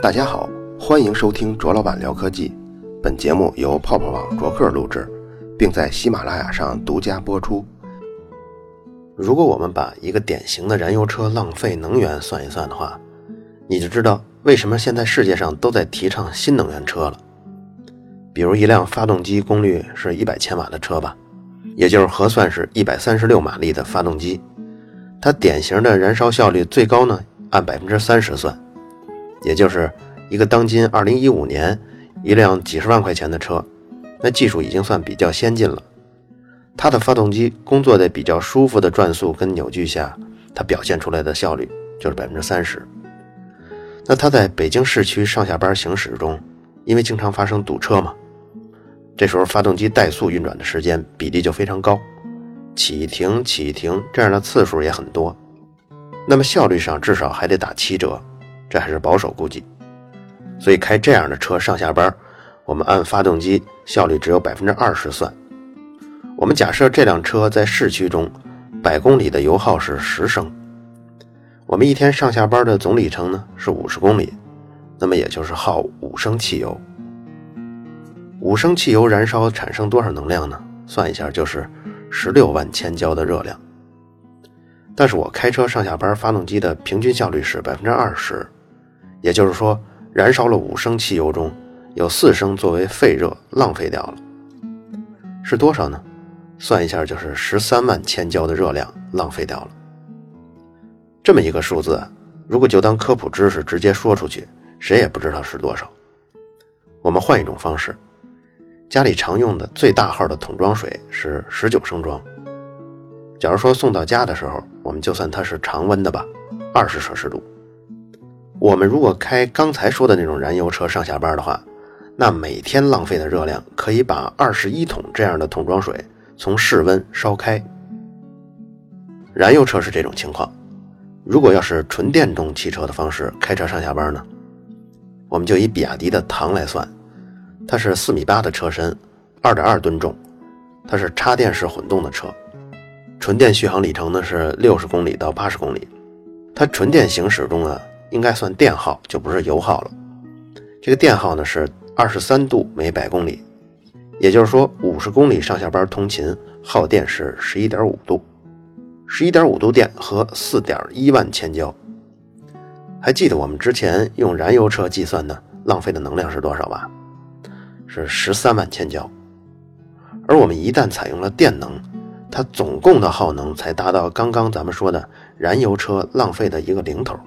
大家好，欢迎收听卓老板聊科技。本节目由泡泡网卓克录制，并在喜马拉雅上独家播出。如果我们把一个典型的燃油车浪费能源算一算的话，你就知道为什么现在世界上都在提倡新能源车了。比如一辆发动机功率是一百千瓦的车吧，也就是核算是一百三十六马力的发动机，它典型的燃烧效率最高呢，按百分之三十算。也就是一个当今二零一五年一辆几十万块钱的车，那技术已经算比较先进了。它的发动机工作在比较舒服的转速跟扭矩下，它表现出来的效率就是百分之三十。那它在北京市区上下班行驶中，因为经常发生堵车嘛，这时候发动机怠速运转的时间比例就非常高，启停启停这样的次数也很多，那么效率上至少还得打七折。这还是保守估计，所以开这样的车上下班，我们按发动机效率只有百分之二十算。我们假设这辆车在市区中，百公里的油耗是十升，我们一天上下班的总里程呢是五十公里，那么也就是耗五升汽油。五升汽油燃烧产生多少能量呢？算一下就是十六万千焦的热量。但是我开车上下班，发动机的平均效率是百分之二十。也就是说，燃烧了五升汽油中，有四升作为废热浪费掉了，是多少呢？算一下就是十三万千焦的热量浪费掉了。这么一个数字，如果就当科普知识直接说出去，谁也不知道是多少。我们换一种方式，家里常用的最大号的桶装水是十九升装。假如说送到家的时候，我们就算它是常温的吧，二十摄氏度。我们如果开刚才说的那种燃油车上下班的话，那每天浪费的热量可以把二十一桶这样的桶装水从室温烧开。燃油车是这种情况，如果要是纯电动汽车的方式开车上下班呢？我们就以比亚迪的唐来算，它是四米八的车身，二点二吨重，它是插电式混动的车，纯电续航里程呢是六十公里到八十公里，它纯电行驶中呢。应该算电耗，就不是油耗了。这个电耗呢是二十三度每百公里，也就是说五十公里上下班通勤耗电是十一点五度，十一点五度电和四点一万千焦。还记得我们之前用燃油车计算的浪费的能量是多少吧？是十三万千焦。而我们一旦采用了电能，它总共的耗能才达到刚刚咱们说的燃油车浪费的一个零头。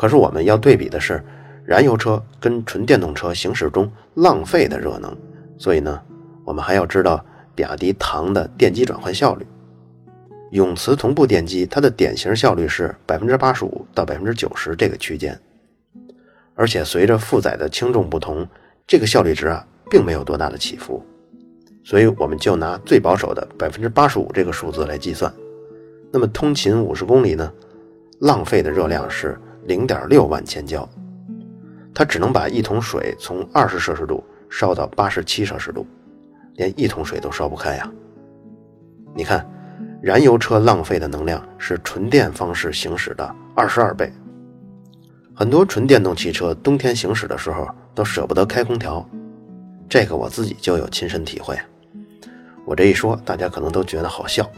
可是我们要对比的是，燃油车跟纯电动车行驶中浪费的热能，所以呢，我们还要知道比亚迪唐的电机转换效率。永磁同步电机它的典型效率是百分之八十五到百分之九十这个区间，而且随着负载的轻重不同，这个效率值啊并没有多大的起伏，所以我们就拿最保守的百分之八十五这个数字来计算。那么通勤五十公里呢，浪费的热量是。零点六万千焦，它只能把一桶水从二十摄氏度烧到八十七摄氏度，连一桶水都烧不开呀！你看，燃油车浪费的能量是纯电方式行驶的二十二倍。很多纯电动汽车冬天行驶的时候都舍不得开空调，这个我自己就有亲身体会。我这一说，大家可能都觉得好笑。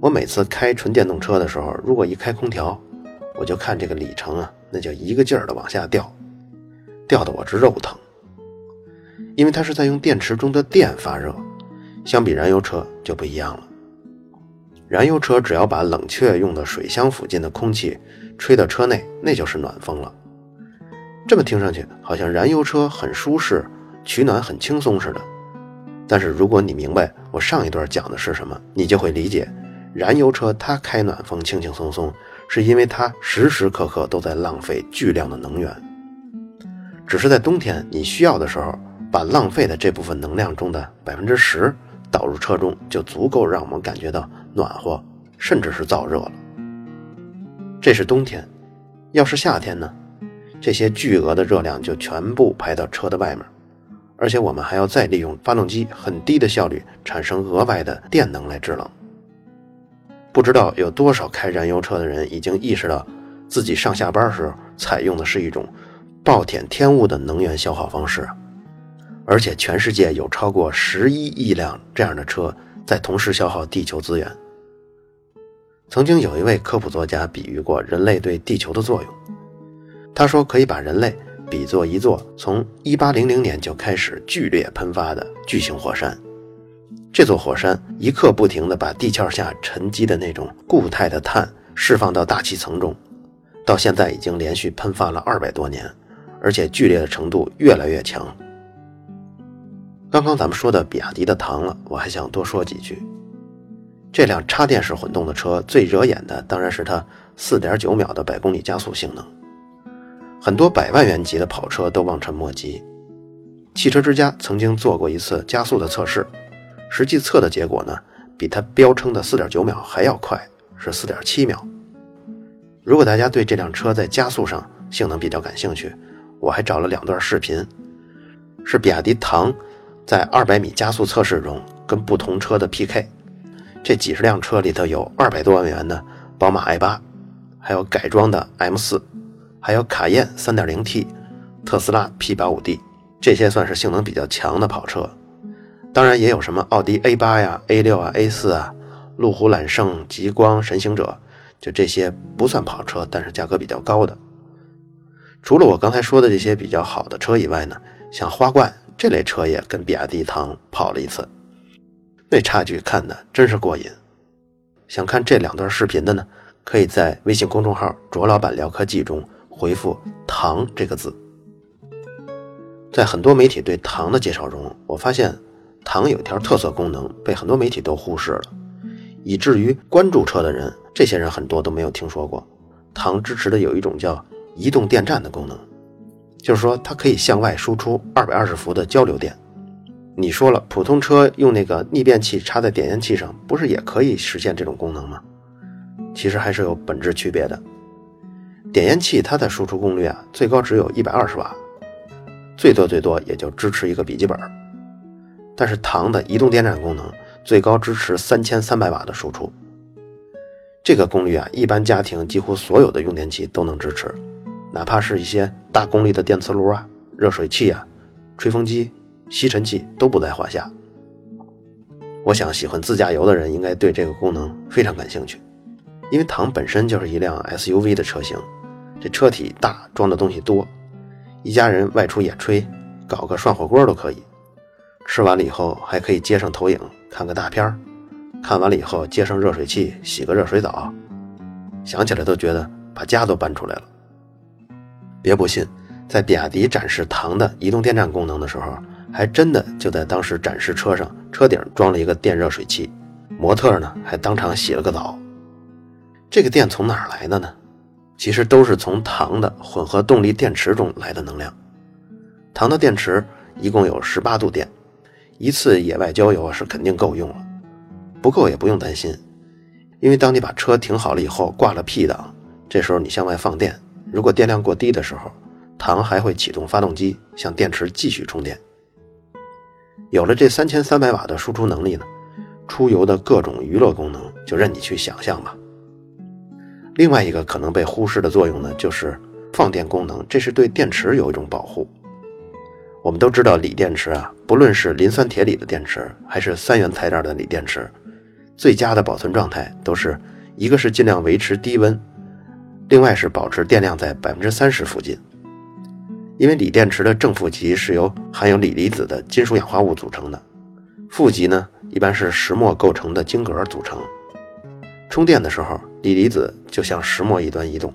我每次开纯电动车的时候，如果一开空调，我就看这个里程啊，那叫一个劲儿的往下掉，掉的我直肉疼。因为它是在用电池中的电发热，相比燃油车就不一样了。燃油车只要把冷却用的水箱附近的空气吹到车内，那就是暖风了。这么听上去好像燃油车很舒适，取暖很轻松似的。但是如果你明白我上一段讲的是什么，你就会理解，燃油车它开暖风轻轻松松。是因为它时时刻刻都在浪费巨量的能源，只是在冬天你需要的时候，把浪费的这部分能量中的百分之十导入车中，就足够让我们感觉到暖和，甚至是燥热了。这是冬天，要是夏天呢？这些巨额的热量就全部排到车的外面，而且我们还要再利用发动机很低的效率产生额外的电能来制冷。不知道有多少开燃油车的人已经意识到，自己上下班时采用的是一种暴殄天物的能源消耗方式，而且全世界有超过十一亿辆这样的车在同时消耗地球资源。曾经有一位科普作家比喻过人类对地球的作用，他说可以把人类比作一座从1800年就开始剧烈喷发的巨型火山。这座火山一刻不停地把地壳下沉积的那种固态的碳释放到大气层中，到现在已经连续喷发了二百多年，而且剧烈的程度越来越强。刚刚咱们说的比亚迪的唐了，我还想多说几句。这辆插电式混动的车最惹眼的当然是它4.9秒的百公里加速性能，很多百万元级的跑车都望尘莫及。汽车之家曾经做过一次加速的测试，实际测的结果呢，比它标称的4.9秒还要快，是4.7秒。如果大家对这辆车在加速上性能比较感兴趣，我还找了两段视频，是比亚迪唐在200米加速测试中跟不同车的 PK。这几十辆车里头有二百多万元的宝马 i8，还有改装的 M4，还有卡宴 3.0T，特斯拉 P85D，这些算是性能比较强的跑车。当然也有什么奥迪 A8 呀、A6 啊、A4 啊、路虎揽胜、极光、神行者，就这些不算跑车，但是价格比较高的。除了我刚才说的这些比较好的车以外呢，像花冠这类车也跟比亚迪唐跑了一次。那差距看的真是过瘾。想看这两段视频的呢，可以在微信公众号“卓老板聊科技”中回复“唐”这个字。在很多媒体对唐的介绍中，我发现唐有一条特色功能被很多媒体都忽视了，以至于关注车的人，这些人很多都没有听说过。唐支持的有一种叫移动电站的功能，就是说它可以向外输出二百二十伏的交流电。你说了，普通车用那个逆变器插在点烟器上，不是也可以实现这种功能吗？其实还是有本质区别的。点烟器它的输出功率啊，最高只有一百二十瓦，最多最多也就支持一个笔记本。但是唐的移动电站功能最高支持三千三百瓦的输出，这个功率啊，一般家庭几乎所有的用电器都能支持，哪怕是一些大功率的电磁炉啊、热水器啊、吹风机。吸尘器都不在话下。我想喜欢自驾游的人应该对这个功能非常感兴趣，因为唐本身就是一辆 SUV 的车型，这车体大，装的东西多，一家人外出野炊，搞个涮火锅都可以。吃完了以后还可以接上投影看个大片儿看完了以后接上热水器洗个热水澡，想起来都觉得把家都搬出来了。别不信，在比亚迪展示唐的移动电站功能的时候。还真的就在当时展示车上，车顶装了一个电热水器，模特呢还当场洗了个澡。这个电从哪儿来的呢？其实都是从唐的混合动力电池中来的能量。唐的电池一共有十八度电，一次野外郊游是肯定够用了。不够也不用担心，因为当你把车停好了以后，挂了 P 档，这时候你向外放电，如果电量过低的时候，糖还会启动发动机向电池继续充电。有了这三千三百瓦的输出能力呢，出游的各种娱乐功能就任你去想象吧。另外一个可能被忽视的作用呢，就是放电功能，这是对电池有一种保护。我们都知道锂电池啊，不论是磷酸铁锂的电池，还是三元材料的锂电池，最佳的保存状态都是一个是尽量维持低温，另外是保持电量在百分之三十附近。因为锂电池的正负极是由含有锂离子的金属氧化物组成的，负极呢一般是石墨构成的晶格组成。充电的时候，锂离子就向石墨一端移动，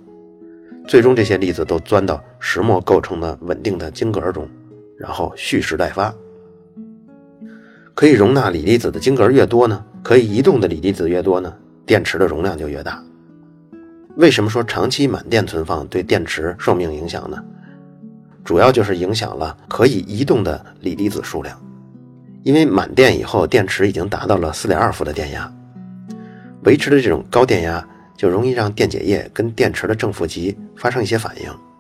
最终这些粒子都钻到石墨构成的稳定的晶格中，然后蓄势待发。可以容纳锂离子的晶格越多呢，可以移动的锂离子越多呢，电池的容量就越大。为什么说长期满电存放对电池寿命影响呢？主要就是影响了可以移动的锂离子数量，因为满电以后，电池已经达到了四点二伏的电压，维持的这种高电压就容易让电解液跟电池的正负极发生一些反应。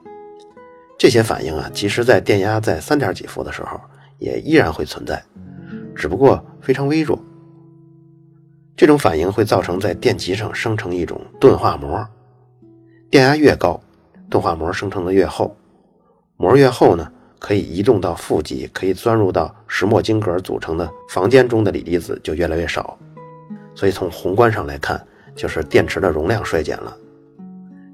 这些反应啊，即使在电压在三点几伏的时候，也依然会存在，只不过非常微弱。这种反应会造成在电极上生成一种钝化膜，电压越高，钝化膜生成的越厚，膜越厚呢，可以移动到负极，可以钻入到石墨晶格组成的房间中的锂离子就越来越少。所以从宏观上来看，就是电池的容量衰减了。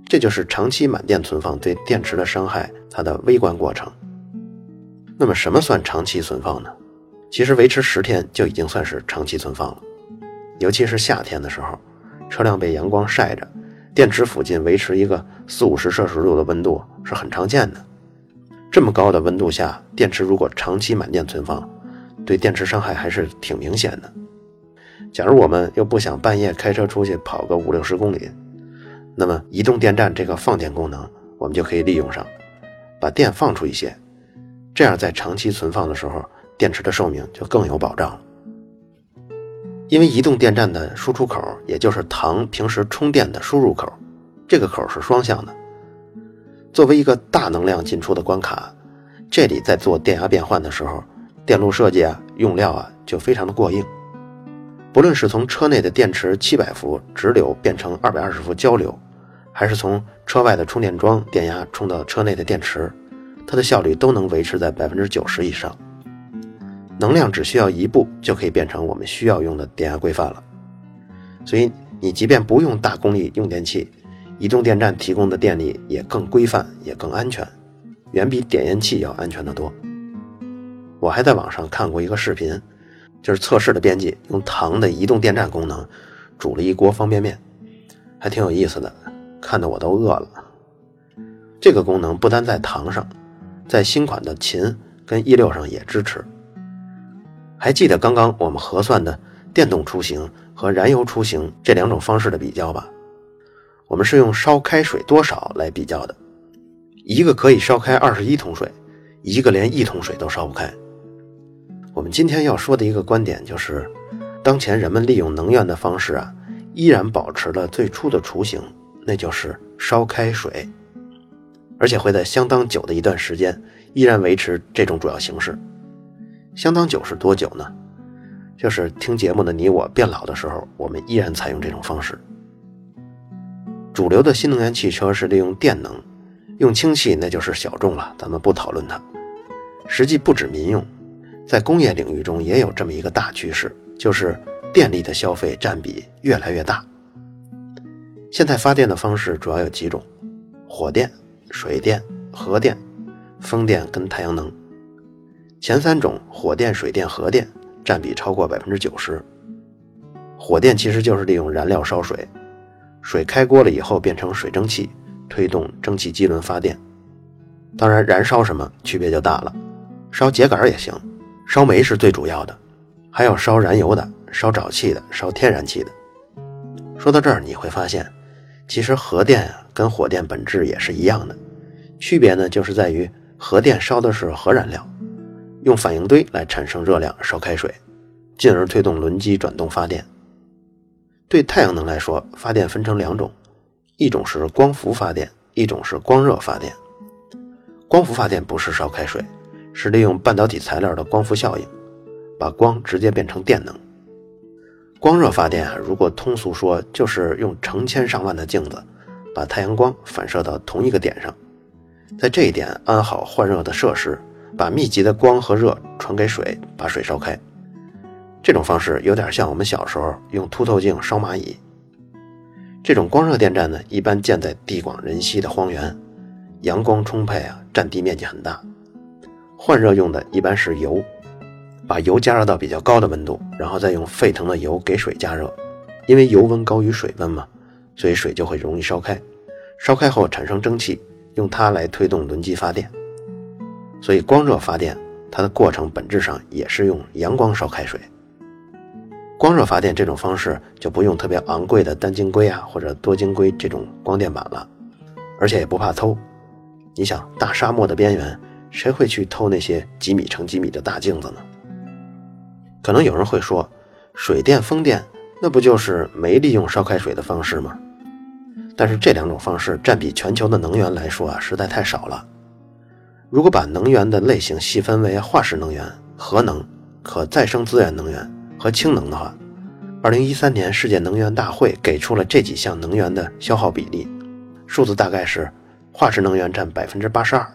这就是长期满电存放对电池的伤害，它的微观过程。那么什么算长期存放呢？其实维持十天就已经算是长期存放了，尤其是夏天的时候，车辆被阳光晒着，电池附近维持一个四五十摄氏度的温度是很常见的。这么高的温度下，电池如果长期满电存放，对电池伤害还是挺明显的。假如我们又不想半夜开车出去跑个五六十公里，那么，移动电站这个放电功能，我们就可以利用上，把电放出一些，这样在长期存放的时候，电池的寿命就更有保障了。因为移动电站的输出口，也就是糖平时充电的输入口，这个口是双向的。作为一个大能量进出的关卡，这里在做电压变换的时候，电路设计啊、用料啊，就非常的过硬。不论是从车内的电池七百伏直流变成二百二十伏交流。还是从车外的充电桩电压充到车内的电池，它的效率都能维持在百分之九十以上。能量只需要一步就可以变成我们需要用的电压规范了。所以你即便不用大功率用电器，移动电站提供的电力也更规范，也更安全，远比点烟器要安全得多。我还在网上看过一个视频，就是测试的编辑用唐的移动电站功能煮了一锅方便面，还挺有意思的。看得我都饿了。这个功能不单在唐上，在新款的秦跟 E 六上也支持。还记得刚刚我们核算的电动出行和燃油出行这两种方式的比较吧？我们是用烧开水多少来比较的。一个可以烧开二十一桶水，一个连一桶水都烧不开。我们今天要说的一个观点就是，当前人们利用能源的方式啊，依然保持了最初的雏形。那就是烧开水，而且会在相当久的一段时间依然维持这种主要形式。相当久是多久呢？就是听节目的你我变老的时候，我们依然采用这种方式。主流的新能源汽车是利用电能，用氢气那就是小众了，咱们不讨论它。实际不止民用，在工业领域中也有这么一个大趋势，就是电力的消费占比越来越大。现在发电的方式主要有几种：火电、水电、核电、风电跟太阳能。前三种火电、水电、核电占比超过百分之九十。火电其实就是利用燃料烧水，水开锅了以后变成水蒸气，推动蒸汽机轮发电。当然，燃烧什么区别就大了，烧秸秆也行，烧煤是最主要的，还有烧燃油的、烧沼气的、烧天然气的。说到这儿，你会发现。其实核电跟火电本质也是一样的，区别呢就是在于核电烧的是核燃料，用反应堆来产生热量烧开水，进而推动轮机转动发电。对太阳能来说，发电分成两种，一种是光伏发电，一种是光热发电。光伏发电不是烧开水，是利用半导体材料的光伏效应，把光直接变成电能。光热发电啊，如果通俗说，就是用成千上万的镜子，把太阳光反射到同一个点上，在这一点安好换热的设施，把密集的光和热传给水，把水烧开。这种方式有点像我们小时候用凸透镜烧蚂蚁。这种光热电站呢，一般建在地广人稀的荒原，阳光充沛啊，占地面积很大。换热用的一般是油。把油加热到比较高的温度，然后再用沸腾的油给水加热，因为油温高于水温嘛，所以水就会容易烧开。烧开后产生蒸汽，用它来推动轮机发电。所以光热发电它的过程本质上也是用阳光烧开水。光热发电这种方式就不用特别昂贵的单晶硅啊或者多晶硅这种光电板了，而且也不怕偷。你想大沙漠的边缘，谁会去偷那些几米乘几米的大镜子呢？可能有人会说，水电、风电，那不就是没利用烧开水的方式吗？但是这两种方式占比全球的能源来说啊，实在太少了。如果把能源的类型细分为化石能源、核能、可再生资源能源和氢能的话，二零一三年世界能源大会给出了这几项能源的消耗比例，数字大概是：化石能源占百分之八十二，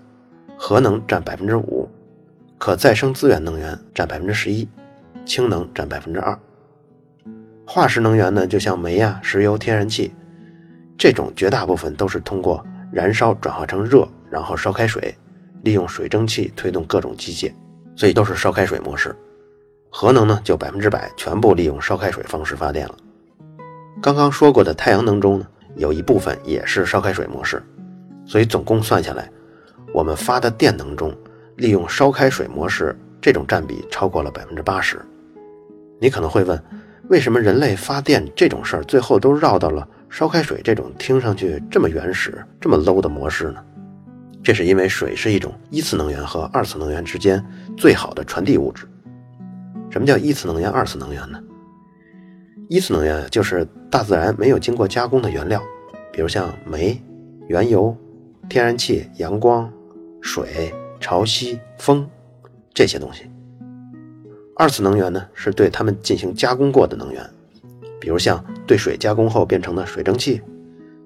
核能占百分之五，可再生资源能源占百分之十一，氢能占百分之二。化石能源呢，就像煤呀、石油、天然气，这种绝大部分都是通过燃烧转化成热，然后烧开水，利用水蒸气推动各种机械，所以都是烧开水模式。核能呢，就百分之百全部利用烧开水方式发电了。刚刚说过的太阳能中呢，有一部分也是烧开水模式，所以总共算下来，我们发的电能中，利用烧开水模式这种占比超过了百分之八十。你可能会问，为什么人类发电这种事儿最后都绕到了烧开水这种听上去这么原始、这么 low 的模式呢？这是因为水是一种一次能源和二次能源之间最好的传递物质。什么叫一次能源、二次能源呢？一次能源就是大自然没有经过加工的原料，比如像煤、原油、天然气、阳光、水、潮汐、风这些东西。二次能源呢，是对它们进行加工过的能源，比如像对水加工后变成的水蒸气，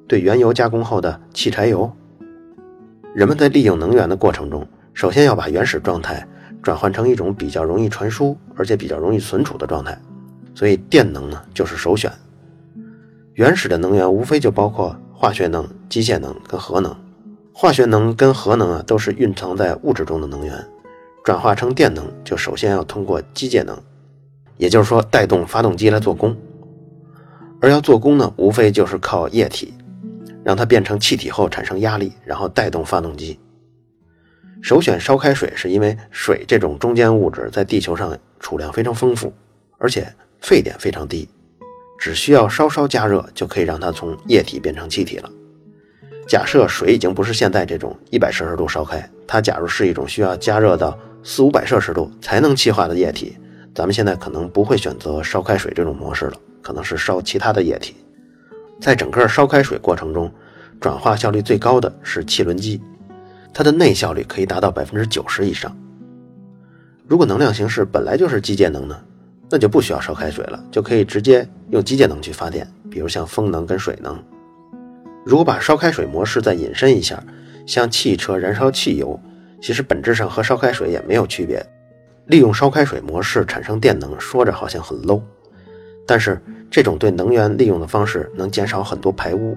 对原油加工后的汽柴油。人们在利用能源的过程中，首先要把原始状态转换成一种比较容易传输而且比较容易存储的状态。所以电能呢就是首选。原始的能源无非就包括化学能、机械能跟核能。化学能跟核能啊都是蕴藏在物质中的能源，转化成电能就首先要通过机械能，也就是说带动发动机来做功。而要做功呢，无非就是靠液体，让它变成气体后产生压力，然后带动发动机。首选烧开水是因为水这种中间物质在地球上储量非常丰富，而且。沸点非常低，只需要稍稍加热就可以让它从液体变成气体了。假设水已经不是现在这种一百摄氏度烧开，它假如是一种需要加热到四五百摄氏度才能气化的液体，咱们现在可能不会选择烧开水这种模式了，可能是烧其他的液体。在整个烧开水过程中，转化效率最高的是汽轮机，它的内效率可以达到百分之九十以上。如果能量形式本来就是机械能呢？那就不需要烧开水了，就可以直接用机械能去发电，比如像风能跟水能。如果把烧开水模式再引申一下，像汽车燃烧汽油，其实本质上和烧开水也没有区别。利用烧开水模式产生电能，说着好像很 low，但是这种对能源利用的方式能减少很多排污。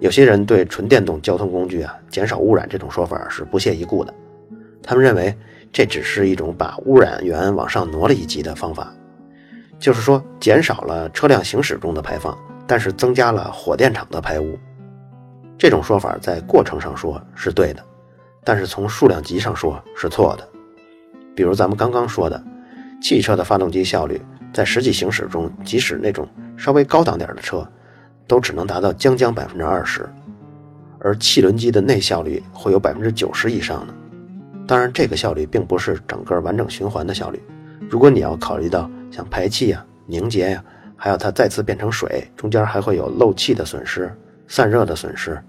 有些人对纯电动交通工具啊减少污染这种说法是不屑一顾的，他们认为这只是一种把污染源往上挪了一级的方法。就是说，减少了车辆行驶中的排放，但是增加了火电厂的排污。这种说法在过程上说是对的，但是从数量级上说是错的。比如咱们刚刚说的，汽车的发动机效率在实际行驶中，即使那种稍微高档点的车，都只能达到将将百分之二十，而汽轮机的内效率会有百分之九十以上呢。当然，这个效率并不是整个完整循环的效率。如果你要考虑到像排气呀、凝结呀，还有它再次变成水，中间还会有漏气的损失、散热的损失，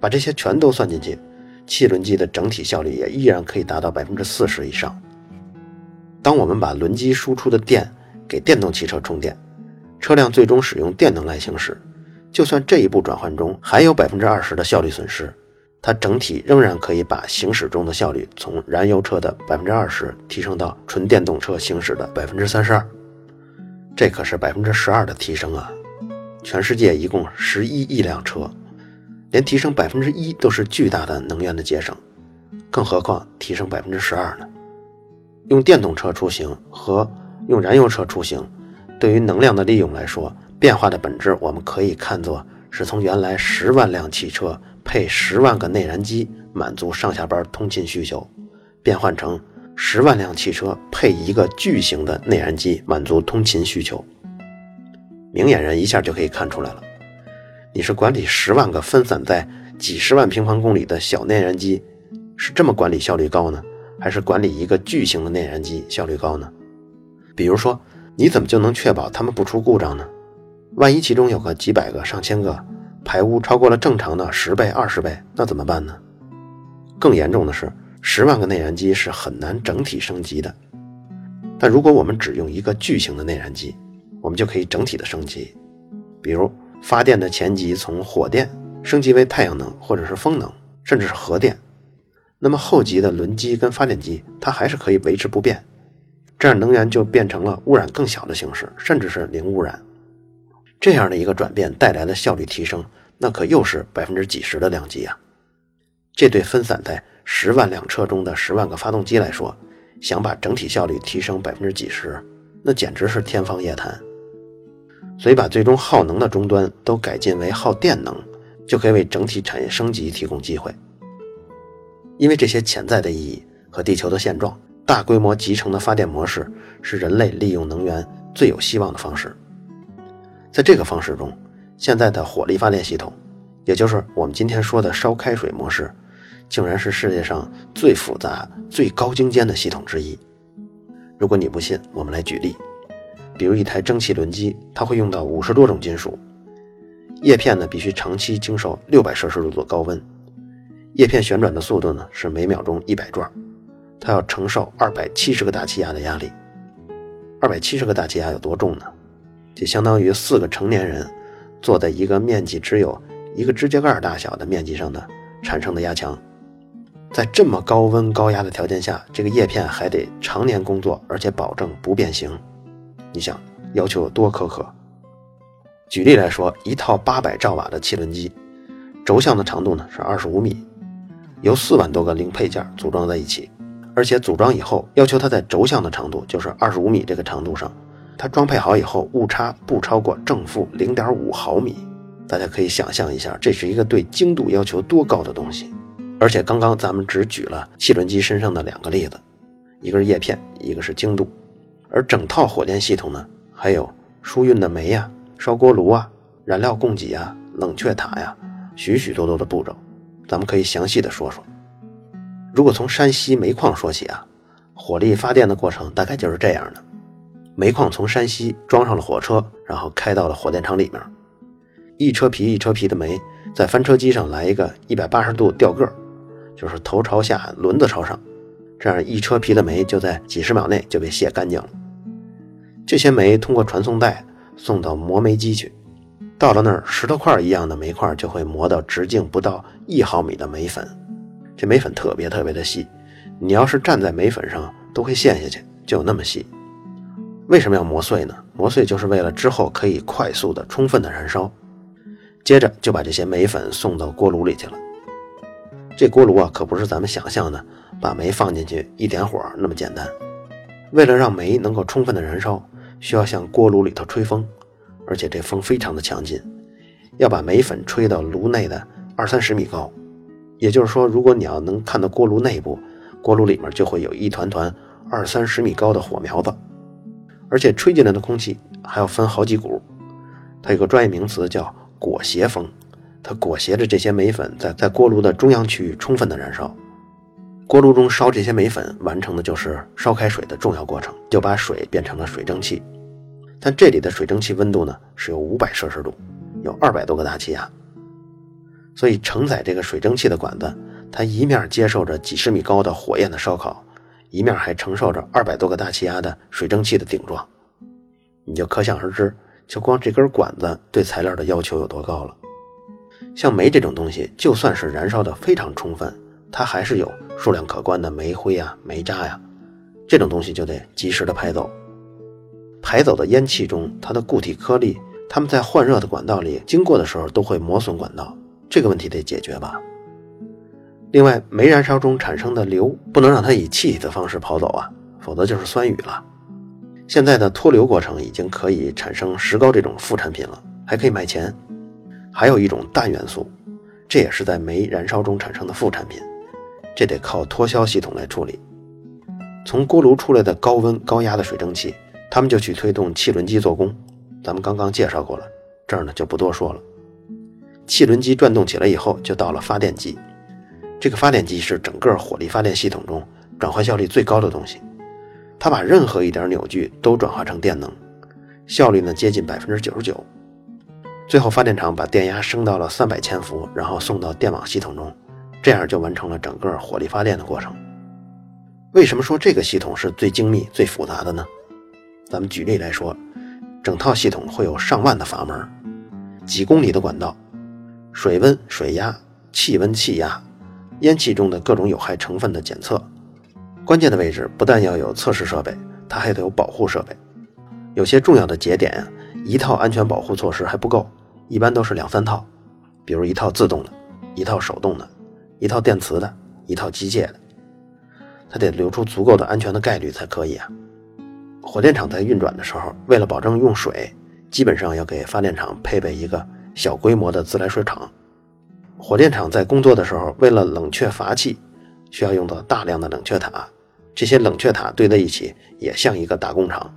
把这些全都算进去，汽轮机的整体效率也依然可以达到百分之四十以上。当我们把轮机输出的电给电动汽车充电，车辆最终使用电能来行驶，就算这一步转换中还有百分之二十的效率损失。它整体仍然可以把行驶中的效率从燃油车的百分之二十提升到纯电动车行驶的百分之三十二，这可是百分之十二的提升啊！全世界一共十一亿辆车，连提升百分之一都是巨大的能源的节省，更何况提升百分之十二呢？用电动车出行和用燃油车出行，对于能量的利用来说，变化的本质我们可以看作是从原来十万辆汽车。配十万个内燃机满足上下班通勤需求，变换成十万辆汽车配一个巨型的内燃机满足通勤需求。明眼人一下就可以看出来了，你是管理十万个分散在几十万平方公里的小内燃机，是这么管理效率高呢，还是管理一个巨型的内燃机效率高呢？比如说，你怎么就能确保它们不出故障呢？万一其中有个几百个、上千个？排污超过了正常的十倍、二十倍，那怎么办呢？更严重的是，十万个内燃机是很难整体升级的。但如果我们只用一个巨型的内燃机，我们就可以整体的升级。比如，发电的前级从火电升级为太阳能或者是风能，甚至是核电，那么后级的轮机跟发电机它还是可以维持不变，这样能源就变成了污染更小的形式，甚至是零污染。这样的一个转变带来的效率提升，那可又是百分之几十的量级啊！这对分散在十万辆车中的十万个发动机来说，想把整体效率提升百分之几十，那简直是天方夜谭。所以，把最终耗能的终端都改进为耗电能，就可以为整体产业升级提供机会。因为这些潜在的意义和地球的现状，大规模集成的发电模式是人类利用能源最有希望的方式。在这个方式中，现在的火力发电系统，也就是我们今天说的烧开水模式，竟然是世界上最复杂、最高精尖的系统之一。如果你不信，我们来举例。比如一台蒸汽轮机，它会用到五十多种金属，叶片呢必须长期经受六百摄氏度的高温，叶片旋转的速度呢是每秒钟一百转，它要承受二百七十个大气压的压力。二百七十个大气压有多重呢？就相当于四个成年人坐在一个面积只有一个指甲盖大小的面积上的产生的压强，在这么高温高压的条件下，这个叶片还得常年工作，而且保证不变形。你想要求有多苛刻？举例来说，一套八百兆瓦的汽轮机，轴向的长度呢是二十五米，由四万多个零配件组装在一起，而且组装以后要求它在轴向的长度，就是二十五米这个长度上。它装配好以后，误差不超过正负零点五毫米。大家可以想象一下，这是一个对精度要求多高的东西。而且刚刚咱们只举了汽轮机身上的两个例子，一个是叶片，一个是精度。而整套火电系统呢，还有输运的煤呀、烧锅炉啊、燃料供给啊、冷却塔呀，许许多多的步骤，咱们可以详细的说说。如果从山西煤矿说起啊，火力发电的过程大概就是这样的。煤矿从山西装上了火车，然后开到了火电厂里面。一车皮一车皮的煤，在翻车机上来一个一百八十度吊个，就是头朝下，轮子朝上，这样一车皮的煤就在几十秒内就被卸干净了。这些煤通过传送带送到磨煤机去，到了那儿，石头块一样的煤块就会磨到直径不到一毫米的煤粉。这煤粉特别特别的细，你要是站在煤粉上都会陷下去，就有那么细。为什么要磨碎呢？磨碎就是为了之后可以快速的、充分的燃烧。接着就把这些煤粉送到锅炉里去了。这锅炉啊，可不是咱们想象的把煤放进去一点火那么简单。为了让煤能够充分的燃烧，需要向锅炉里头吹风，而且这风非常的强劲，要把煤粉吹到炉内的二三十米高。也就是说，如果你要能看到锅炉内部，锅炉里面就会有一团团二三十米高的火苗子。而且吹进来的空气还要分好几股，它有个专业名词叫裹挟风，它裹挟着这些煤粉在在锅炉的中央区域充分的燃烧。锅炉中烧这些煤粉，完成的就是烧开水的重要过程，就把水变成了水蒸气。但这里的水蒸气温度呢是有五百摄氏度，有二百多个大气压，所以承载这个水蒸气的管子，它一面接受着几十米高的火焰的烧烤。一面还承受着二百多个大气压的水蒸气的顶撞，你就可想而知，就光这根管子对材料的要求有多高了。像煤这种东西，就算是燃烧的非常充分，它还是有数量可观的煤灰啊、煤渣呀，这种东西就得及时的排走。排走的烟气中，它的固体颗粒，它们在换热的管道里经过的时候，都会磨损管道，这个问题得解决吧。另外，煤燃烧中产生的硫不能让它以气体的方式跑走啊，否则就是酸雨了。现在的脱硫过程已经可以产生石膏这种副产品了，还可以卖钱。还有一种氮元素，这也是在煤燃烧中产生的副产品，这得靠脱硝系统来处理。从锅炉出来的高温高压的水蒸气，他们就去推动汽轮机做工。咱们刚刚介绍过了，这儿呢就不多说了。汽轮机转动起来以后，就到了发电机。这个发电机是整个火力发电系统中转换效率最高的东西，它把任何一点扭矩都转化成电能，效率呢接近百分之九十九。最后发电厂把电压升到了三百千伏，然后送到电网系统中，这样就完成了整个火力发电的过程。为什么说这个系统是最精密、最复杂的呢？咱们举例来说，整套系统会有上万的阀门，几公里的管道。水温、水压、气温、气压、烟气中的各种有害成分的检测。关键的位置不但要有测试设备，它还得有保护设备。有些重要的节点，一套安全保护措施还不够，一般都是两三套，比如一套自动的，一套手动的，一套电磁的，一套机械的。它得留出足够的安全的概率才可以啊。火电厂在运转的时候，为了保证用水，基本上要给发电厂配备一个小规模的自来水厂。火电厂在工作的时候，为了冷却阀气，需要用到大量的冷却塔。这些冷却塔堆在一起，也像一个大工厂。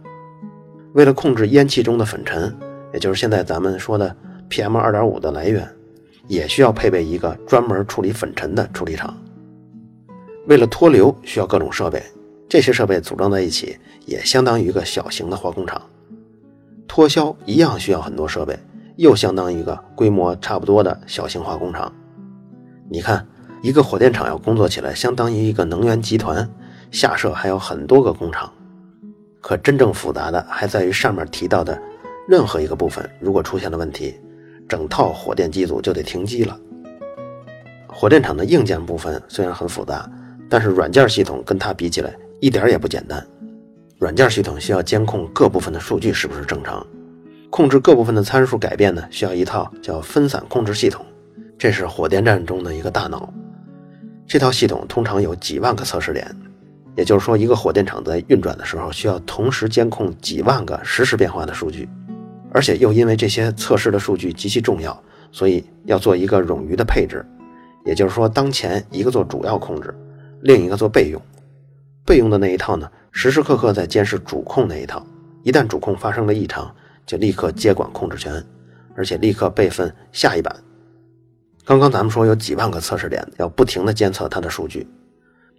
为了控制烟气中的粉尘，也就是现在咱们说的 PM 二点五的来源，也需要配备一个专门处理粉尘的处理厂。为了脱硫，需要各种设备。这些设备组装在一起，也相当于一个小型的化工厂。脱硝一样需要很多设备，又相当于一个规模差不多的小型化工厂。你看，一个火电厂要工作起来，相当于一个能源集团，下设还有很多个工厂。可真正复杂的还在于上面提到的任何一个部分，如果出现了问题，整套火电机组就得停机了。火电厂的硬件部分虽然很复杂，但是软件系统跟它比起来，一点也不简单，软件系统需要监控各部分的数据是不是正常，控制各部分的参数改变呢？需要一套叫分散控制系统，这是火电站中的一个大脑。这套系统通常有几万个测试点，也就是说，一个火电厂在运转的时候需要同时监控几万个实时变化的数据，而且又因为这些测试的数据极其重要，所以要做一个冗余的配置，也就是说，当前一个做主要控制，另一个做备用。备用的那一套呢，时时刻刻在监视主控那一套，一旦主控发生了异常，就立刻接管控制权，而且立刻备份下一版。刚刚咱们说有几万个测试点，要不停的监测它的数据，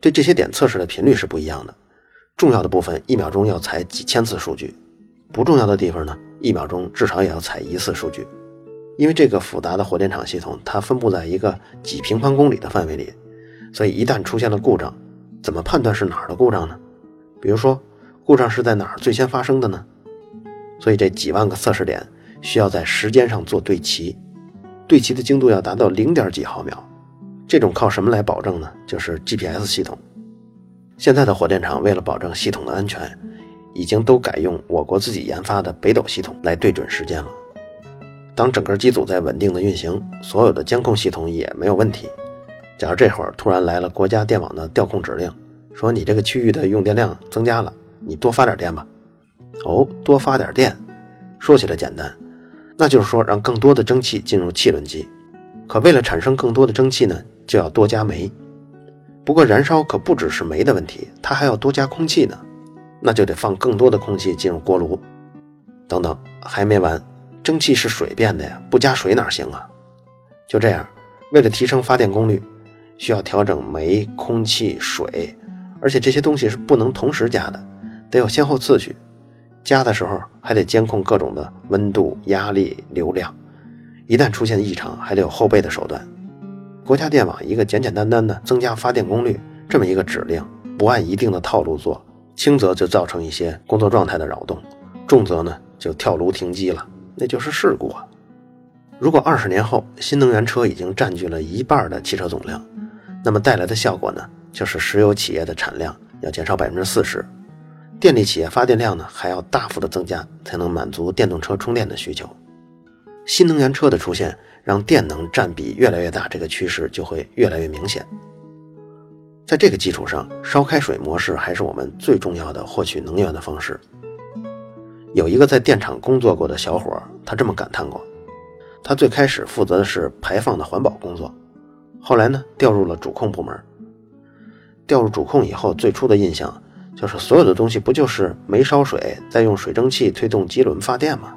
对这些点测试的频率是不一样的。重要的部分一秒钟要采几千次数据，不重要的地方呢，一秒钟至少也要采一次数据。因为这个复杂的火电厂系统，它分布在一个几平方公里的范围里，所以一旦出现了故障，怎么判断是哪儿的故障呢？比如说，故障是在哪儿最先发生的呢？所以这几万个测试点需要在时间上做对齐，对齐的精度要达到零点几毫秒。这种靠什么来保证呢？就是 GPS 系统。现在的火电厂为了保证系统的安全，已经都改用我国自己研发的北斗系统来对准时间了。当整个机组在稳定的运行，所有的监控系统也没有问题。假如这会儿突然来了国家电网的调控指令，说你这个区域的用电量增加了，你多发点电吧。哦，多发点电，说起来简单，那就是说让更多的蒸汽进入汽轮机。可为了产生更多的蒸汽呢，就要多加煤。不过燃烧可不只是煤的问题，它还要多加空气呢，那就得放更多的空气进入锅炉。等等，还没完，蒸汽是水变的呀，不加水哪行啊？就这样，为了提升发电功率。需要调整煤、空气、水，而且这些东西是不能同时加的，得有先后次序。加的时候还得监控各种的温度、压力、流量，一旦出现异常，还得有后备的手段。国家电网一个简简单单的增加发电功率这么一个指令，不按一定的套路做，轻则就造成一些工作状态的扰动，重则呢就跳炉停机了，那就是事故啊。如果二十年后新能源车已经占据了一半的汽车总量，那么带来的效果呢，就是石油企业的产量要减少百分之四十，电力企业发电量呢还要大幅的增加，才能满足电动车充电的需求。新能源车的出现，让电能占比越来越大，这个趋势就会越来越明显。在这个基础上，烧开水模式还是我们最重要的获取能源的方式。有一个在电厂工作过的小伙，他这么感叹过：他最开始负责的是排放的环保工作。后来呢，调入了主控部门。调入主控以后，最初的印象就是所有的东西不就是煤烧水，再用水蒸气推动机轮发电吗？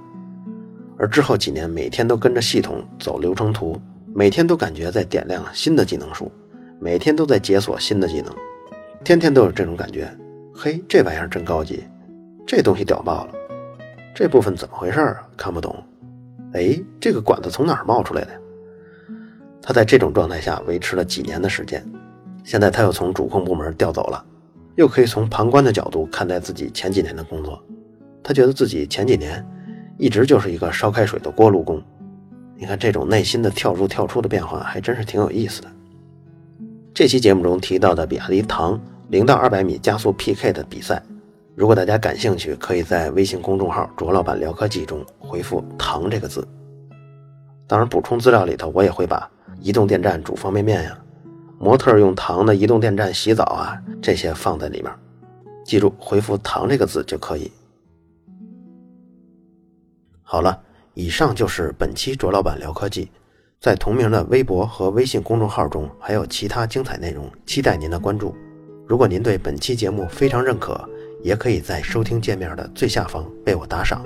而之后几年，每天都跟着系统走流程图，每天都感觉在点亮新的技能树，每天都在解锁新的技能，天天都有这种感觉。嘿，这玩意儿真高级，这东西屌爆了，这部分怎么回事啊？看不懂。哎，这个管子从哪儿冒出来的？他在这种状态下维持了几年的时间，现在他又从主控部门调走了，又可以从旁观的角度看待自己前几年的工作。他觉得自己前几年一直就是一个烧开水的锅炉工。你看这种内心的跳入跳出的变化，还真是挺有意思的。这期节目中提到的比亚迪唐零到二百米加速 PK 的比赛，如果大家感兴趣，可以在微信公众号“卓老板聊科技”中回复“唐”这个字。当然，补充资料里头我也会把移动电站煮方便面呀，模特用糖的移动电站洗澡啊这些放在里面。记住回复“糖”这个字就可以。好了，以上就是本期卓老板聊科技，在同名的微博和微信公众号中还有其他精彩内容，期待您的关注。如果您对本期节目非常认可，也可以在收听界面的最下方为我打赏。